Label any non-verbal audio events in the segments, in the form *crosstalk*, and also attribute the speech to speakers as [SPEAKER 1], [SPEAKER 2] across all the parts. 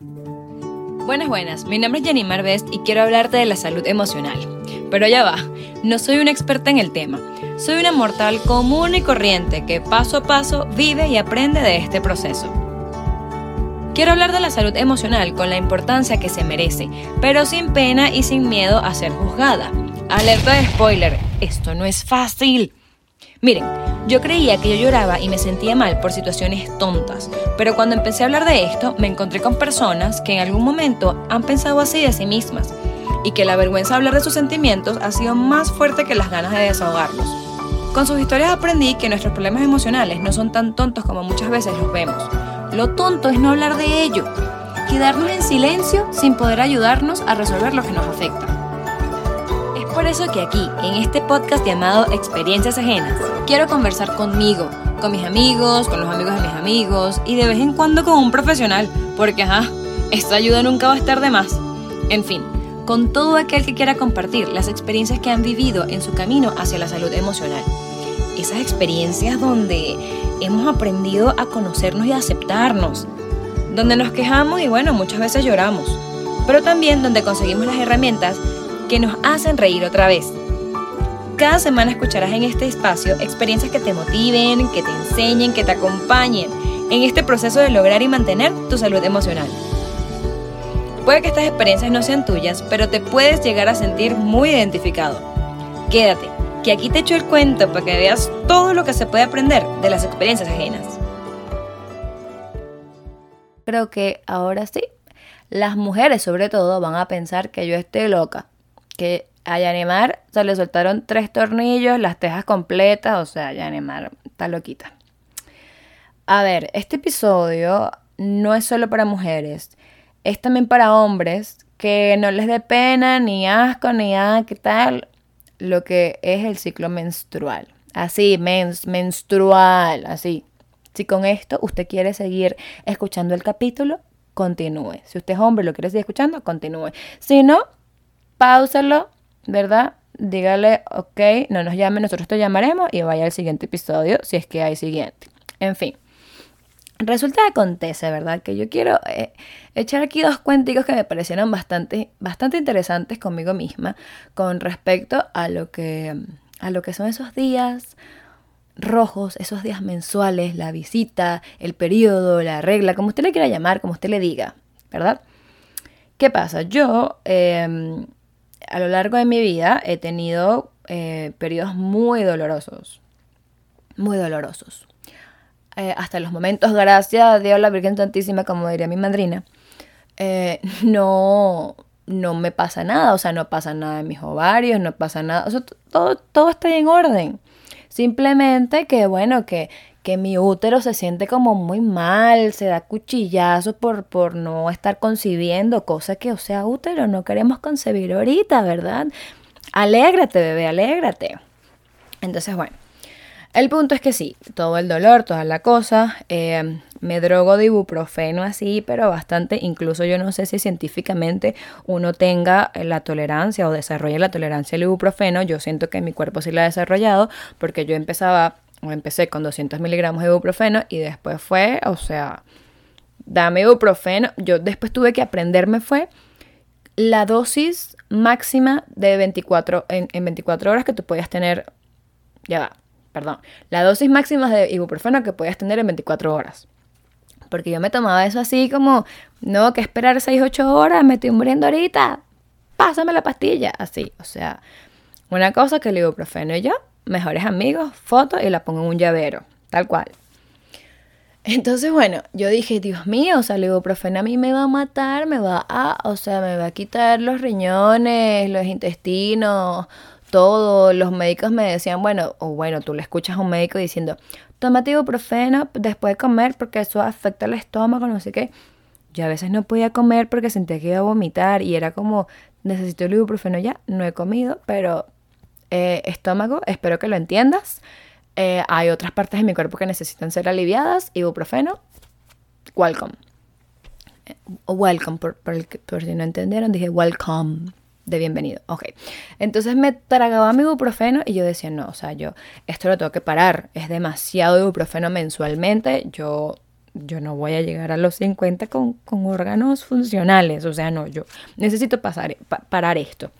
[SPEAKER 1] Buenas, buenas. Mi nombre es Jenny Best y quiero hablarte de la salud emocional. Pero ya va, no soy una experta en el tema. Soy una mortal común y corriente que paso a paso vive y aprende de este proceso. Quiero hablar de la salud emocional con la importancia que se merece, pero sin pena y sin miedo a ser juzgada. Alerta de spoiler, esto no es fácil. Miren, yo creía que yo lloraba y me sentía mal por situaciones tontas, pero cuando empecé a hablar de esto me encontré con personas que en algún momento han pensado así de sí mismas y que la vergüenza de hablar de sus sentimientos ha sido más fuerte que las ganas de desahogarlos. Con sus historias aprendí que nuestros problemas emocionales no son tan tontos como muchas veces los vemos. Lo tonto es no hablar de ello, quedarnos en silencio sin poder ayudarnos a resolver lo que nos afecta. Por eso que aquí, en este podcast llamado Experiencias Ajenas, quiero conversar conmigo, con mis amigos, con los amigos de mis amigos y de vez en cuando con un profesional, porque ajá, esta ayuda nunca va a estar de más. En fin, con todo aquel que quiera compartir las experiencias que han vivido en su camino hacia la salud emocional. Esas experiencias donde hemos aprendido a conocernos y a aceptarnos, donde nos quejamos y bueno, muchas veces lloramos, pero también donde conseguimos las herramientas que nos hacen reír otra vez. Cada semana escucharás en este espacio experiencias que te motiven, que te enseñen, que te acompañen en este proceso de lograr y mantener tu salud emocional. Puede que estas experiencias no sean tuyas, pero te puedes llegar a sentir muy identificado. Quédate, que aquí te echo el cuento para que veas todo lo que se puede aprender de las experiencias ajenas. Creo que ahora sí, las mujeres sobre todo van a pensar que yo estoy loca, que a Yanemar se le soltaron tres tornillos, las tejas completas, o sea, Yanemar está loquita. A ver, este episodio no es solo para mujeres es también para hombres que no les dé pena, ni asco, ni ah, qué tal, lo que es el ciclo menstrual. Así, mens, menstrual, así. Si con esto usted quiere seguir escuchando el capítulo, continúe. Si usted es hombre y lo quiere seguir escuchando, continúe. Si no, pausalo, ¿verdad? Dígale, ok, no nos llame, nosotros te llamaremos y vaya al siguiente episodio si es que hay siguiente. En fin. Resulta que acontece, ¿verdad? Que yo quiero eh, echar aquí dos cuenticos que me parecieron bastante, bastante interesantes conmigo misma con respecto a lo, que, a lo que son esos días rojos, esos días mensuales, la visita, el periodo, la regla, como usted le quiera llamar, como usted le diga, ¿verdad? ¿Qué pasa? Yo em, a lo largo de mi vida he tenido eh, periodos muy dolorosos, muy dolorosos. Eh, hasta los momentos, gracias a Dios, la Virgen Santísima, como diría mi madrina, eh, *laughs* no, no me pasa nada, o sea, no pasa nada en mis ovarios, no pasa nada, todo, todo está en orden. Simplemente que, bueno, que, que mi útero se siente como muy mal, se da cuchillazo por, por no estar concibiendo, cosa que, o sea, útero, no queremos concebir ahorita, ¿verdad? Alégrate, bebé, alégrate. Entonces, bueno, el punto es que sí, todo el dolor, toda la cosa, eh, me drogo de ibuprofeno así, pero bastante, incluso yo no sé si científicamente uno tenga la tolerancia o desarrolle la tolerancia al ibuprofeno, yo siento que mi cuerpo sí la ha desarrollado porque yo empezaba empecé con 200 miligramos de ibuprofeno y después fue, o sea, dame ibuprofeno, yo después tuve que aprenderme fue la dosis máxima de 24, en, en 24 horas que tú podías tener, ya va, perdón, la dosis máxima de ibuprofeno que podías tener en 24 horas. Porque yo me tomaba eso así como, no, que esperar 6, 8 horas, me estoy muriendo ahorita, pásame la pastilla, así, o sea, una cosa que el ibuprofeno y yo, mejores amigos, foto y la pongo en un llavero, tal cual. Entonces, bueno, yo dije, Dios mío, o sea, el ibuprofeno a mí me va a matar, me va a, o sea, me va a quitar los riñones, los intestinos, todo, los médicos me decían, bueno, o bueno, tú le escuchas a un médico diciendo, tómate ibuprofeno después de comer porque eso afecta el estómago, no sé qué. Yo a veces no podía comer porque sentía que iba a vomitar y era como, necesito el ibuprofeno ya, no he comido, pero eh, estómago, espero que lo entiendas. Eh, hay otras partes de mi cuerpo que necesitan ser aliviadas, ibuprofeno, welcome. Eh, welcome, por, por, por si no entendieron, dije welcome de bienvenido. Ok. Entonces me tragaba mi ibuprofeno y yo decía, no, o sea, yo esto lo tengo que parar. Es demasiado ibuprofeno mensualmente. Yo yo no voy a llegar a los 50 con, con órganos funcionales, o sea, no, yo necesito pasar, parar esto.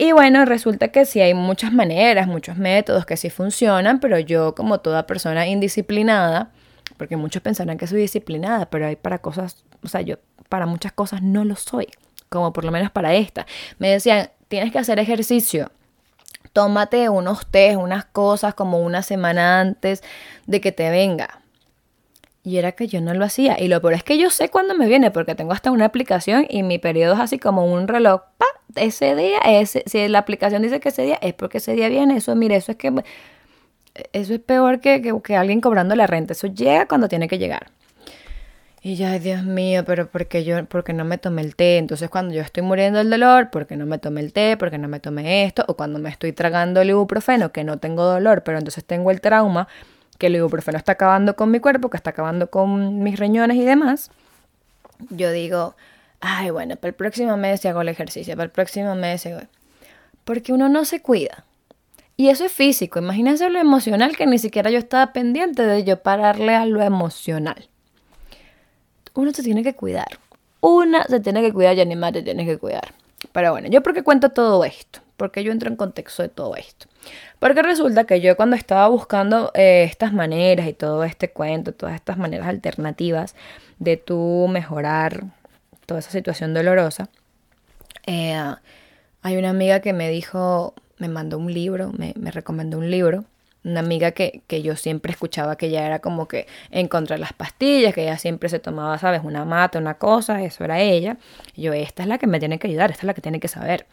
[SPEAKER 1] Y bueno, resulta que sí hay muchas maneras, muchos métodos que sí funcionan, pero yo como toda persona indisciplinada, porque muchos pensarán que soy disciplinada, pero hay para cosas, o sea, yo para muchas cosas no lo soy, como por lo menos para esta. Me decían, tienes que hacer ejercicio, tómate unos test, unas cosas como una semana antes de que te venga. Y era que yo no lo hacía. Y lo peor es que yo sé cuándo me viene, porque tengo hasta una aplicación y mi periodo es así como un reloj. ¡Pa! Ese día, ese, si la aplicación dice que ese día, es porque ese día viene. Eso, mire, eso es que. Eso es peor que, que, alguien cobrando la renta. Eso llega cuando tiene que llegar. Y ya, Dios mío, pero porque yo, porque no me tomé el té. Entonces, cuando yo estoy muriendo del dolor, porque no me tomé el té, porque no me tomé esto, o cuando me estoy tragando el ibuprofeno, que no tengo dolor, pero entonces tengo el trauma que el ibuprofeno está acabando con mi cuerpo, que está acabando con mis riñones y demás, yo digo, ay, bueno, para el próximo mes hago el ejercicio, para el próximo mes. Porque uno no se cuida. Y eso es físico. Imagínense lo emocional que ni siquiera yo estaba pendiente de yo pararle a lo emocional. Uno se tiene que cuidar. Una se tiene que cuidar y animar te tiene que cuidar. Pero bueno, yo porque cuento todo esto, porque yo entro en contexto de todo esto. Porque resulta que yo cuando estaba buscando eh, estas maneras y todo este cuento, todas estas maneras alternativas de tú mejorar toda esa situación dolorosa, eh, hay una amiga que me dijo, me mandó un libro, me, recomendó un libro, una amiga que, que, yo siempre escuchaba que ella era como que en contra las pastillas, que ella siempre se tomaba, sabes, una mata, una cosa, eso era ella. Y yo, esta es la que me tiene que ayudar, esta es la que tiene que saber.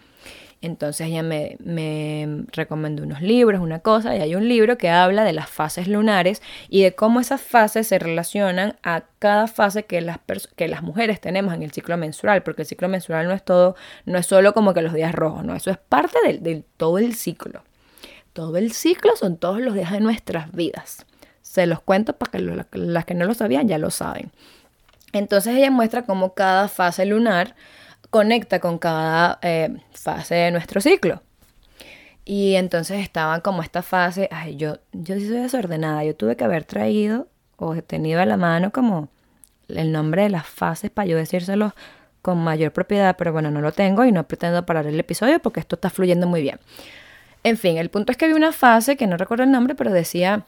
[SPEAKER 1] Entonces ella me, me, recomendó unos libros, una cosa, y hay un libro que habla de las fases lunares y de cómo esas fases se relacionan a cada fase que las, que las mujeres tenemos en el ciclo menstrual, porque el ciclo menstrual no es todo, no es solo como que los días rojos, no, eso es parte de todo el ciclo. Todo el ciclo son todos los días de nuestras vidas. Se los cuento para que las que no lo sabían ya lo saben. Entonces ella muestra cómo cada fase lunar conecta con cada eh, fase de nuestro ciclo. Y entonces estaba como esta fase, ay, yo, yo sí soy desordenada, yo tuve que haber traído o tenido a la mano como el nombre de las fases para yo decírselo con mayor propiedad, pero bueno, no lo tengo y no pretendo parar el episodio porque esto está fluyendo muy bien. En fin, el punto es que había una fase que no recuerdo el nombre, pero decía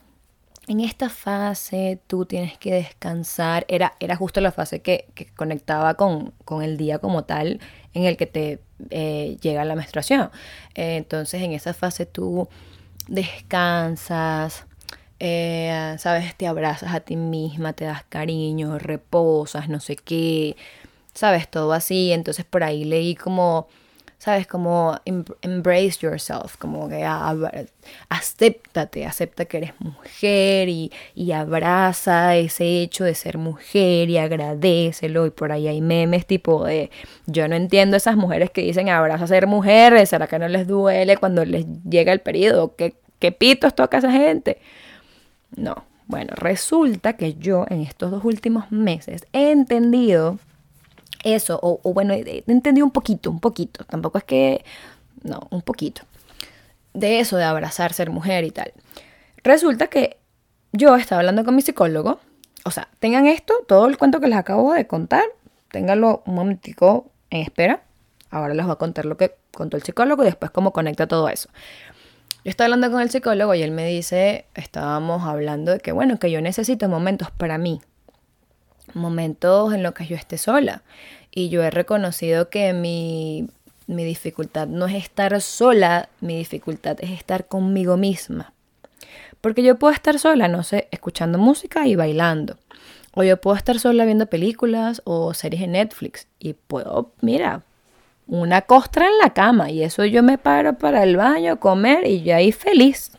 [SPEAKER 1] en esta fase tú tienes que descansar. Era, era justo la fase que, conectaba con, el día como tal en el que te eh, llega la menstruación. entonces en esa fase tú descansas, eh, sabes, te abrazas a ti misma, te das cariño, reposas, no sé qué, sabes, todo así. Entonces por ahí leí como ¿sabes? Como embrace yourself, como que acéptate, acepta que eres mujer y, y, abraza ese hecho de ser mujer y agradecelo. Y por ahí hay memes tipo de, yo no entiendo esas mujeres que dicen abraza ser mujer, ¿será que no les duele cuando les llega el periodo? ¿Qué, qué pitos toca esa gente? No. Bueno, resulta que yo en estos dos últimos meses he entendido eso, o, bueno, entendí un poquito, un poquito, tampoco es que, no, un poquito, de eso de abrazar ser mujer y tal. Resulta que yo estaba hablando con mi psicólogo, o sea, tengan esto, todo el cuento que les acabo de contar, ténganlo un momentico en espera, ahora les voy a contar lo que contó el psicólogo y después cómo conecta todo eso. Yo estaba hablando con el psicólogo y él me dice, estábamos hablando de que, bueno, que yo necesito momentos para mí, momentos en los que yo esté sola. Y yo he reconocido que mi, mi dificultad no es estar sola, mi dificultad es estar conmigo misma. Porque yo puedo estar sola, no sé, escuchando música y bailando. O yo puedo estar sola viendo películas o series en Netflix. Y puedo, mira, una costra en la cama. Y eso yo me paro para el baño, comer y yo ahí feliz.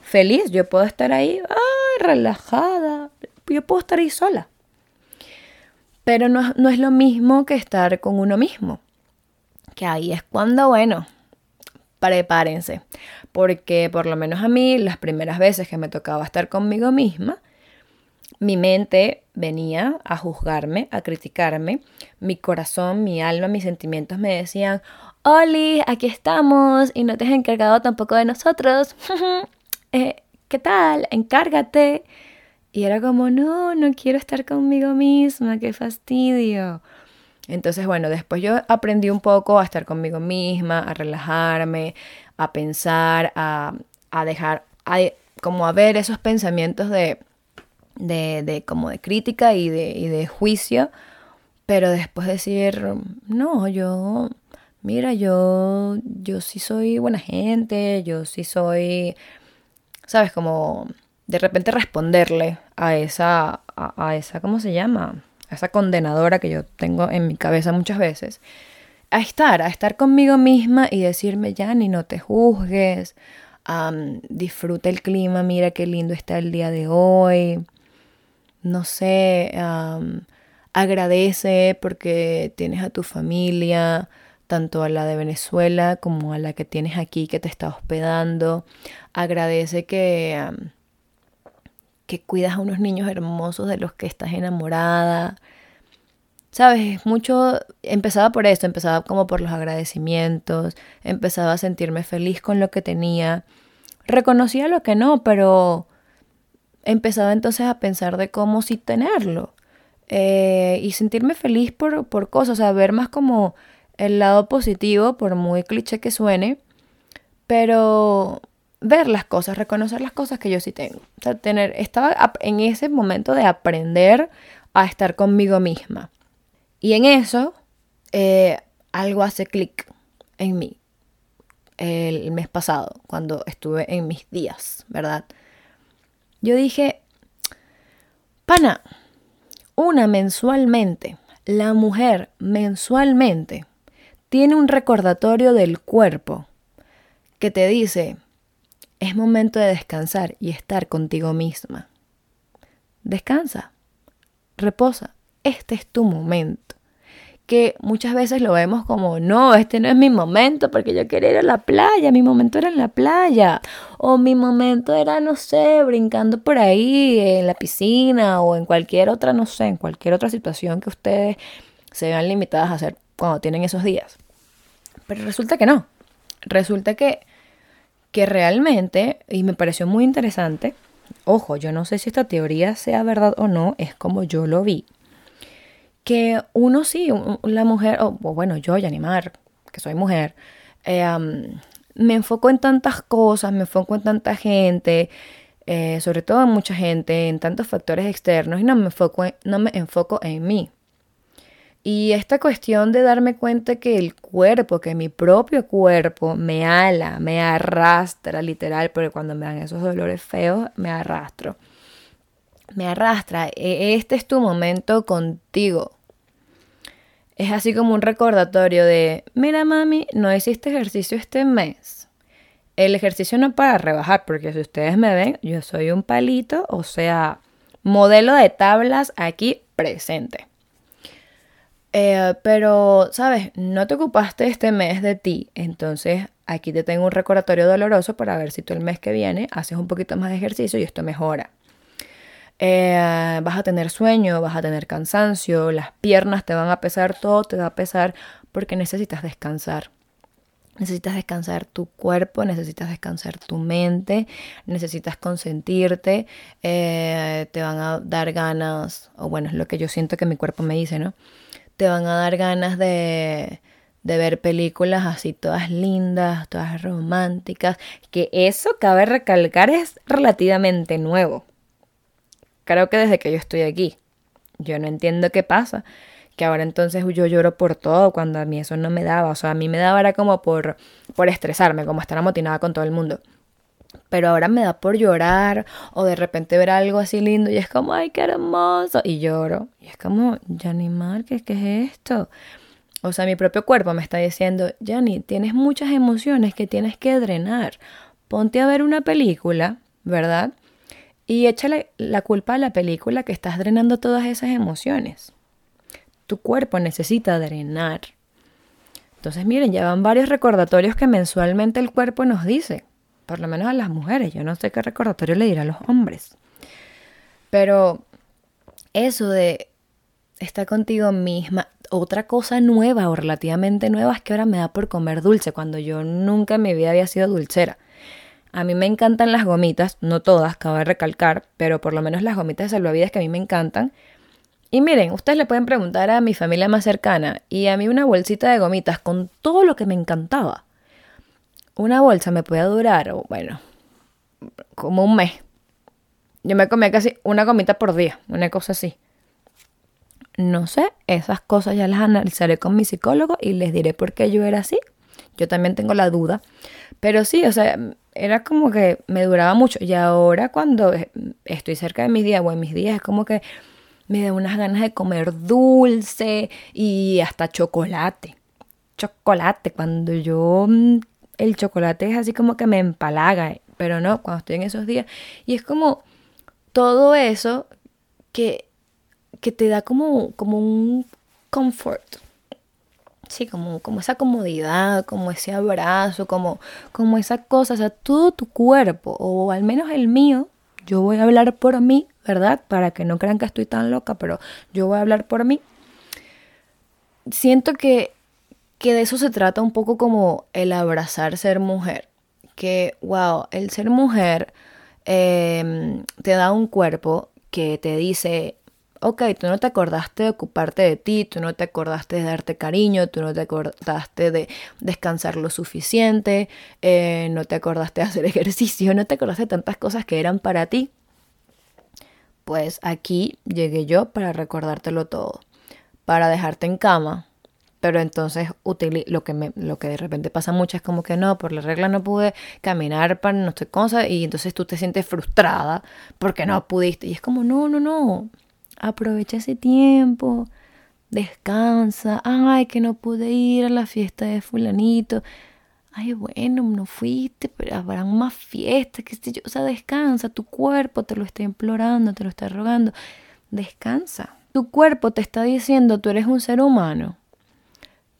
[SPEAKER 1] Feliz, yo puedo estar ahí, ay, relajada. Yo puedo estar ahí sola. Pero no, no es lo mismo que estar con uno mismo. Que ahí es cuando, bueno, prepárense. Porque por lo menos a mí, las primeras veces que me tocaba estar conmigo misma, mi mente venía a juzgarme, a criticarme. Mi corazón, mi alma, mis sentimientos me decían, Oli, aquí estamos y no te has encargado tampoco de nosotros. *laughs* Eh, ¿Qué tal? Encárgate. Y era como, no, no quiero estar conmigo misma, qué fastidio. Entonces, bueno, después yo aprendí un poco a estar conmigo misma, a relajarme, a pensar, a, dejar, como a ver esos pensamientos de, de, como de crítica y de, y de juicio, pero después decir, no, yo, mira, yo, yo sí soy buena gente, yo sí soy, sabes, como de repente responderle a esa, a, esa, ¿cómo se llama? A esa condenadora que yo tengo en mi cabeza muchas veces. A estar, a estar conmigo misma y decirme, ya ni no te juzgues, disfruta el clima, mira qué lindo está el día de hoy, no sé, agradece porque tienes a tu familia, tanto a la de Venezuela como a la que tienes aquí que te está hospedando. Agradece que, que cuidas a unos niños hermosos de los que estás enamorada. Sabes, mucho empezaba por esto, empezaba como por los agradecimientos, empezaba a sentirme feliz con lo que tenía. Reconocía lo que no, pero empezaba entonces a pensar de cómo sí tenerlo. Eh, y sentirme feliz por, por cosas, o sea, ver más como el lado positivo, por muy cliché que suene, pero ver las cosas, reconocer las cosas que yo sí tengo. O sea, tener, estaba en ese momento de aprender a estar conmigo misma. Y en eso, eh, algo hace clic en mí el mes pasado, cuando estuve en mis días, ¿verdad? Yo dije, pana, una mensualmente, la mujer mensualmente tiene un recordatorio del cuerpo que te dice, es momento de descansar y estar contigo misma. Descansa, reposa, este es tu momento. Que muchas veces lo vemos como, no, este no es mi momento porque yo quería ir a la playa, mi momento era en la playa. O mi momento era, no sé, brincando por ahí en la piscina o en cualquier otra, no sé, en cualquier otra situación que ustedes se vean limitadas a hacer cuando tienen esos días. Pero resulta que no. Resulta que que realmente, y me pareció muy interesante, ojo, yo no sé si esta teoría sea verdad o no, es como yo lo vi, que uno sí, la mujer, o bueno, yo, Yanimar, que soy mujer, eh, me enfoco en tantas cosas, me enfoco en tanta gente, eh, sobre todo en mucha gente, en tantos factores externos, y no me enfoco no me enfoco en mí. Y esta cuestión de darme cuenta que el cuerpo, que mi propio cuerpo me ala, me arrastra, literal, porque cuando me dan esos dolores feos, me arrastro. Me arrastra. E, este es tu momento contigo. Es así como un recordatorio de, mira mami, no hiciste ejercicio este mes. El ejercicio no para rebajar, porque si ustedes me ven, yo soy un palito, o sea, modelo de tablas aquí presente. Eh, pero, ¿sabes? No te ocupaste este mes de ti, entonces aquí te tengo un recordatorio doloroso para ver si tú el mes que viene haces un poquito más de ejercicio y esto mejora. Eh, vas a tener sueño, vas a tener cansancio, las piernas te van a pesar, todo te va a pesar porque necesitas descansar. Necesitas descansar tu cuerpo, necesitas descansar tu mente, necesitas consentirte, eh, te van a dar ganas, o bueno, es lo que yo siento que mi cuerpo me dice, ¿no? Te van a dar ganas de, de ver películas así todas lindas, todas románticas, que eso cabe recalcar es relativamente nuevo. Creo que desde que yo estoy aquí. Yo no entiendo qué pasa. Que ahora entonces yo lloro por todo cuando a mí eso no me daba. O sea, a mí me daba era como por, por estresarme, como estar amotinada con todo el mundo pero ahora me da por llorar o de repente ver algo así lindo y es como, ay, qué hermoso, y lloro. Y es como, Jani ¿qué, ¿qué es esto? O sea, mi propio cuerpo me está diciendo, Jani, tienes muchas emociones que tienes que drenar. Ponte a ver una película, ¿verdad? Y échale la culpa a la película que estás drenando todas esas emociones. Tu cuerpo necesita drenar. Entonces, miren, ya van varios recordatorios que mensualmente el cuerpo nos dice por lo menos a las mujeres, yo no sé qué recordatorio le dirá a los hombres. Pero eso de estar contigo misma, otra cosa nueva o relativamente nueva es que ahora me da por comer dulce, cuando yo nunca en mi vida había sido dulcera. A mí me encantan las gomitas, no todas, cabe recalcar, pero por lo menos las gomitas de salvavidas que a mí me encantan. Y miren, ustedes le pueden preguntar a mi familia más cercana y a mí una bolsita de gomitas con todo lo que me encantaba. Una bolsa me puede durar, bueno, como un mes. Yo me comía casi una gomita por día, una cosa así. No sé, esas cosas ya las analizaré con mi psicólogo y les diré por qué yo era así. Yo también tengo la duda. Pero sí, o sea, era como que me duraba mucho. Y ahora cuando estoy cerca de mis días o en mis días es como que me da unas ganas de comer dulce y hasta chocolate. Chocolate, cuando yo mm, el chocolate es así como que me empalaga, pero no, cuando estoy en esos días. Y es como todo eso que, que te da como, como un confort. Sí, como, como esa comodidad, como ese abrazo, como, como esa cosa, o sea, todo tu cuerpo, o al menos el mío, yo voy a hablar por mí, ¿verdad? Para que no crean que estoy tan loca, pero yo voy a hablar por mí. Siento que, que de eso se trata un poco como el abrazar ser mujer. Que, wow, el ser mujer em, te da un cuerpo que te dice, ok, tú no te acordaste de ocuparte de ti, tú no te acordaste de darte cariño, tú no te acordaste de descansar lo suficiente, eh, no te acordaste de hacer *laughs* ejercicio, no te acordaste de tantas cosas que eran para ti. Pues aquí llegué yo para recordártelo todo, para dejarte en cama. Pero entonces lo que, me, lo que de repente pasa mucho es como que no, por la regla no pude caminar para no sé cosa y entonces tú te sientes frustrada porque no pudiste. Y es como, no, no, no, aprovecha ese tiempo, descansa, ay, que no pude ir a la fiesta de fulanito, ay, bueno, no fuiste, pero habrán más fiestas, que sé yo, o sea, descansa, tu cuerpo te lo está implorando, te lo está rogando, descansa. Tu cuerpo te está diciendo, tú eres un ser humano,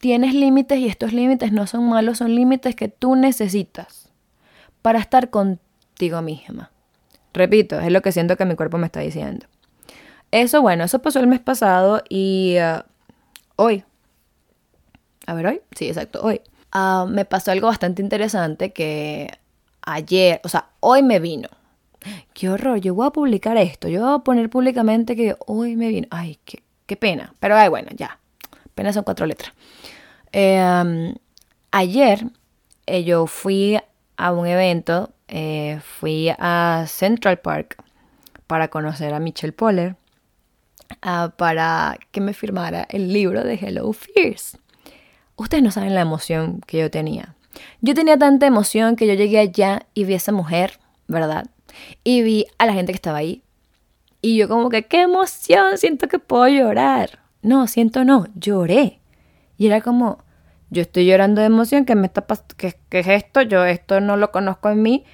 [SPEAKER 1] tienes límites y estos límites no son malos, son límites que tú necesitas para estar contigo misma. Repito, es lo que siento que mi cuerpo me está diciendo. Eso, bueno, eso pasó el mes pasado y uh, hoy. A ver, hoy. Sí, exacto, hoy. Uh, me pasó algo bastante interesante que ayer, o sea, hoy me vino. Qué horror, yo voy a publicar esto. Yo voy a poner públicamente que hoy me vino. Ay, qué, qué pena. Pero ay, bueno, ya. Apenas son cuatro letras. Um, ayer eh, yo fui a un evento, eh, fui a Central Park para conocer a Michelle Poller. Ah, para que me firmara el libro de Hello Fears. Ustedes no saben la emoción que yo tenía. Yo tenía tanta emoción que yo llegué allá y vi a esa mujer, ¿verdad? Y vi a la gente que estaba ahí. Y yo como que, qué emoción, siento que puedo llorar. No, siento no, lloré. Y era como, yo estoy llorando de emoción, que me está ¿Qué, ¿Qué, es esto? Yo esto no lo conozco en mí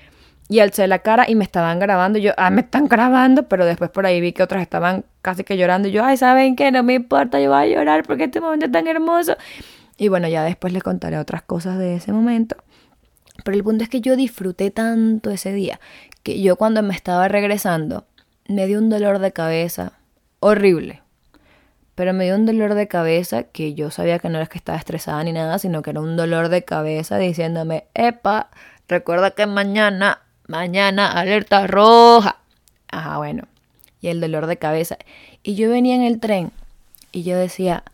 [SPEAKER 1] y alcé la cara y me estaban grabando. yo, ah, me están grabando, pero después por ahí vi que otros estaban casi que llorando. Y yo, ay, ¿saben qué? No me importa, yo voy a llorar porque este momento es tan hermoso. Y bueno, ya después les contaré otras cosas de ese momento. Pero el punto es que yo disfruté tanto ese día que yo cuando me estaba regresando me dio un dolor de cabeza horrible. Pero me dio un dolor de cabeza que yo sabía que no era que estaba estresada ni nada, sino que era un dolor de cabeza diciéndome, epa, recuerda que mañana mañana alerta roja. Ajá, bueno. Y el dolor de cabeza. Y yo venía en el tren y yo decía,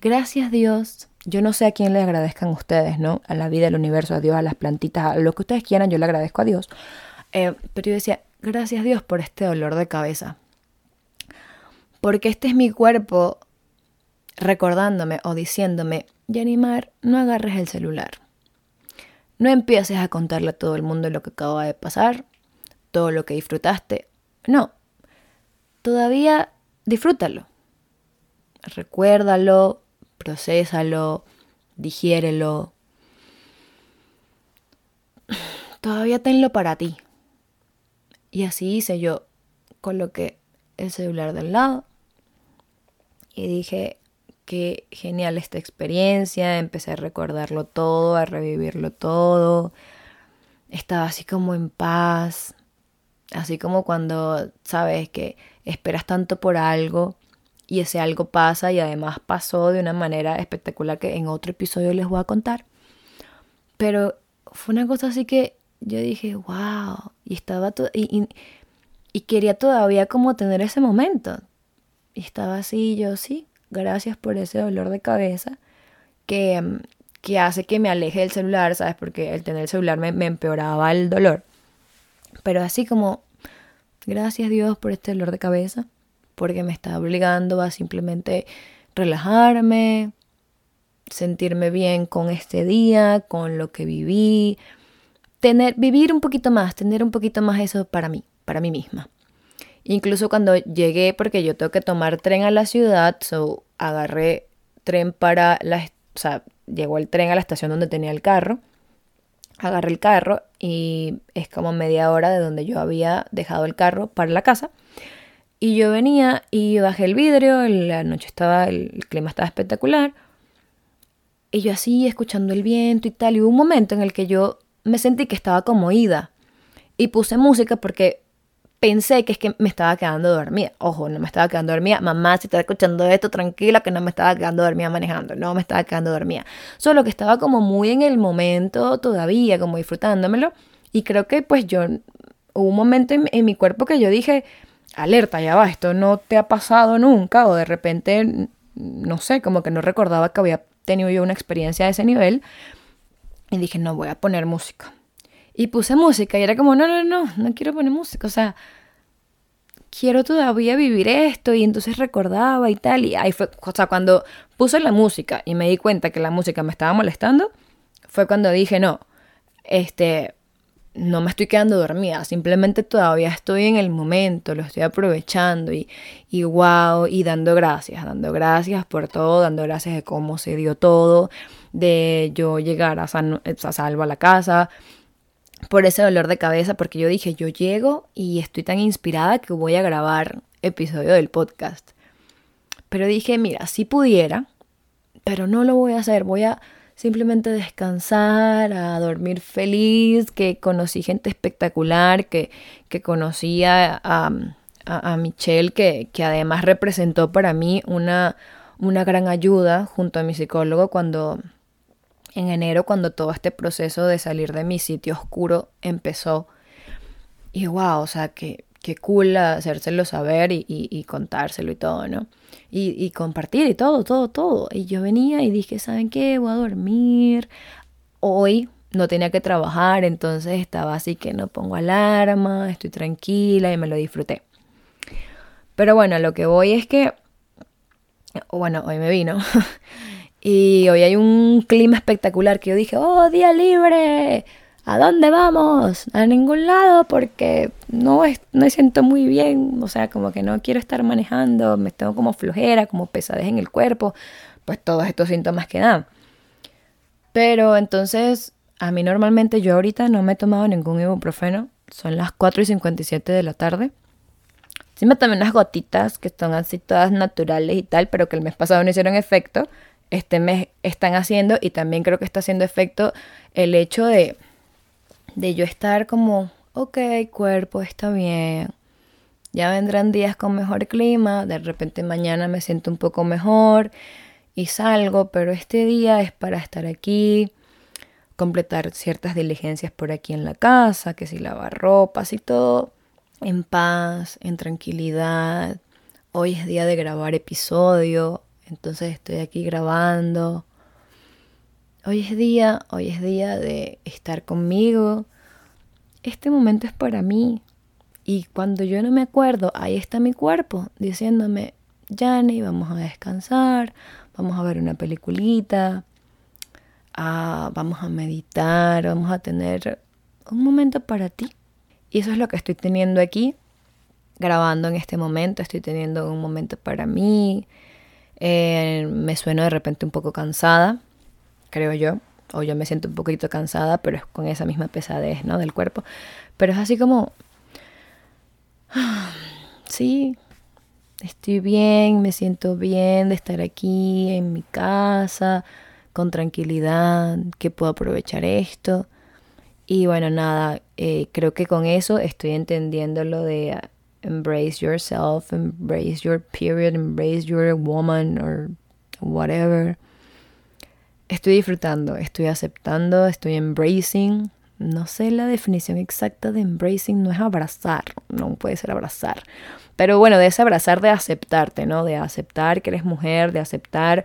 [SPEAKER 1] gracias Dios. Yo no sé a quién le agradezcan ustedes, ¿no? A la vida, al universo, a Dios, a las plantitas, a lo que ustedes quieran, yo le agradezco a Dios. Eh, pero yo decía, gracias Dios por este dolor de cabeza. Porque este es mi cuerpo recordándome o diciéndome, Yanimar, no agarres el celular. No empieces a contarle a todo el mundo lo que acaba de pasar, todo lo que disfrutaste. No, todavía disfrútalo. Recuérdalo, procésalo, digiérelo. Todavía tenlo para ti. Y así hice yo. Coloqué el celular del lado y dije, qué genial esta experiencia, empecé a recordarlo todo, a revivirlo todo, estaba así como en paz, así como cuando sabes que esperas tanto por algo y ese algo pasa y además pasó de una manera espectacular que en otro episodio les voy a contar. Pero fue una cosa así que yo dije, wow, y estaba y, y, quería todavía como tener ese momento. Estaba así, yo sí, gracias por ese dolor de cabeza que, que hace que me aleje del celular, ¿sabes? Porque el tener el celular me, me empeoraba el dolor. Pero así como, gracias Dios por este dolor de cabeza, porque me está obligando a simplemente relajarme, sentirme bien con este día, con lo que viví, tener, vivir un poquito más, tener un poquito más eso para mí, para mí misma. Incluso cuando llegué, porque yo tengo que tomar tren a la ciudad, so agarré tren para la, o sea, llegó el tren a la estación donde tenía el carro, agarré el carro y es como media hora de donde yo había dejado el carro para la casa. Y yo venía y bajé el vidrio, la noche estaba, el clima estaba espectacular. Y yo así, escuchando el viento y tal, y hubo un momento en el que yo me sentí que estaba como ida. Y puse música porque pensé que es que me estaba quedando dormida. Ojo, no me estaba quedando dormida. Mamá, si estás escuchando esto, tranquila, que no me estaba quedando dormida manejando. No me estaba quedando dormida. Solo que estaba como muy en el momento todavía, como disfrutándomelo. Y creo que pues yo, hubo un momento en, mi cuerpo que yo dije, alerta, ya va, esto no te ha pasado nunca. O de repente, no sé, como que no recordaba que había tenido yo una experiencia de ese nivel. Y dije, no, voy a poner música. Y puse música y era como, no, no, no, no quiero poner música. O sea, quiero todavía vivir esto. Y entonces recordaba y tal. Y ahí fue, o sea, cuando puse la música y me di cuenta que la música me estaba molestando, fue cuando dije, no, este, no me estoy quedando dormida, simplemente todavía estoy en el momento, lo estoy aprovechando y, y wow, y dando gracias, dando gracias por todo, dando gracias de cómo se dio todo, de yo llegar a, a salvo a la casa, por ese dolor de cabeza, porque yo dije, yo llego y estoy tan inspirada que voy a grabar episodio del podcast. Pero dije, mira, si pudiera, pero no lo voy a hacer, voy a simplemente descansar, a dormir feliz, que conocí gente espectacular, que, que conocí a, a, Michelle, que, que, además representó para mí una, una gran ayuda junto a mi psicólogo cuando en enero, cuando todo este proceso de salir de mi sitio oscuro empezó. Y wow, o sea, que, qué cool hacérselo saber y, y, contárselo y todo, ¿no? Y, y, compartir y todo, todo, todo. Y yo venía y dije, ¿saben qué? Voy a dormir. Hoy no tenía que trabajar, entonces estaba así que no pongo alarma, estoy tranquila y me lo disfruté. Pero bueno, lo que voy es que, bueno, hoy me vino. *laughs* y hoy hay un clima espectacular que yo dije, oh, día libre, ¿A dónde vamos? A ningún lado porque no, es, me siento muy bien, o sea, como que no quiero estar manejando, me tengo como flojera, como pesadez en el cuerpo, pues todos estos síntomas que dan. Pero entonces, a mí normalmente yo ahorita no me he tomado ningún ibuprofeno, son las 4 y 57 de la tarde. Sí me tomé unas gotitas que son así todas naturales y tal, pero que el mes pasado no hicieron efecto. Este mes están haciendo y también creo que está haciendo efecto el hecho de de yo estar como, ok, cuerpo está bien, ya vendrán días con mejor clima, de repente mañana me siento un poco mejor y salgo, pero este día es para estar aquí, completar ciertas diligencias por aquí en la casa, que si lavar ropas y todo, en paz, en tranquilidad. Hoy es día de grabar episodio, entonces estoy aquí grabando. Hoy es día, hoy es día de estar conmigo. Este momento es para mí. Y cuando yo no me acuerdo, ahí está mi cuerpo diciéndome, Jani, vamos a descansar, vamos a ver una peliculita, ah, vamos a meditar, vamos a tener un momento para ti. Y eso es lo que estoy teniendo aquí, grabando en este momento, estoy teniendo un momento para mí. Eh, me sueno de repente un poco cansada, creo yo. O yo me siento un poquito cansada, pero es con esa misma pesadez, ¿no? Del cuerpo. Pero es así como... Sí, estoy bien, me siento bien de estar aquí en mi casa, con tranquilidad, que puedo aprovechar esto. Y bueno, nada, eh, creo que con eso estoy entendiendo lo de embrace yourself, embrace your period, embrace your woman or whatever estoy disfrutando, estoy aceptando, estoy embracing no sé la definición exacta de embracing, no es abrazar, no puede ser abrazar. Pero bueno, de ese abrazar de aceptarte, ¿no? De aceptar que eres mujer, de aceptar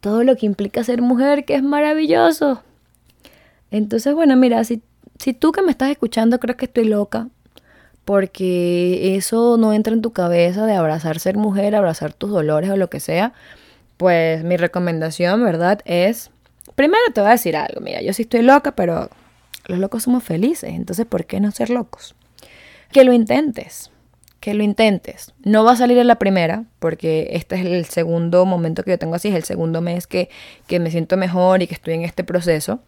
[SPEAKER 1] todo lo que implica ser mujer, que es maravilloso. Entonces, bueno, mira, si, si tú que me estás escuchando crees que estoy loca, porque eso no entra en tu cabeza de abrazar ser mujer, abrazar tus dolores o lo que sea, pues mi recomendación, ¿verdad? Es, primero te voy a decir algo, mira, yo sí estoy loca, pero los locos somos felices, entonces ¿por qué no ser locos? Que lo intentes, que lo intentes. No va a salir en la primera, porque este es el segundo momento que yo tengo así, es el segundo mes que, que me siento mejor y que estoy en este proceso.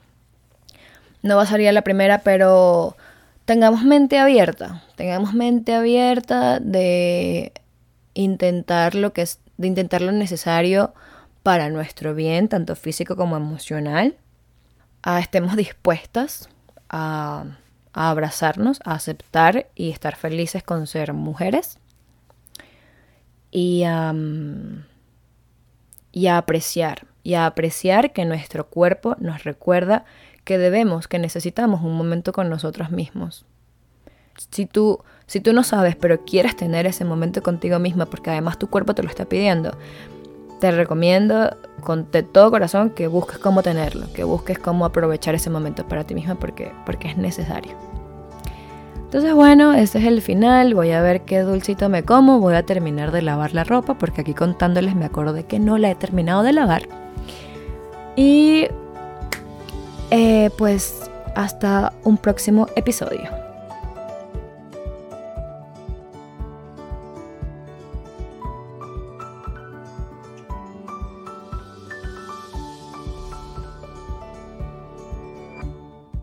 [SPEAKER 1] No va a salir en la primera, pero tengamos mente abierta, tengamos mente abierta de intentar lo que es, de intentar lo necesario para nuestro bien, tanto físico como emocional. Ah, estemos dispuestas a, abrazarnos, a aceptar y estar felices con ser mujeres. Y, y a apreciar, y a apreciar que nuestro cuerpo nos recuerda que debemos, que necesitamos un momento con nosotros mismos. Si tú, si tú no sabes, pero quieres tener ese momento contigo misma, porque además tu cuerpo te lo está pidiendo, te recomiendo con de todo corazón que busques cómo tenerlo, que busques cómo aprovechar ese momento para ti misma porque, porque es necesario. Entonces bueno, este es el final, voy a ver qué dulcito me como, voy a terminar de lavar la ropa porque aquí contándoles me acuerdo que no la he terminado de lavar. Y eh, pues hasta un próximo episodio.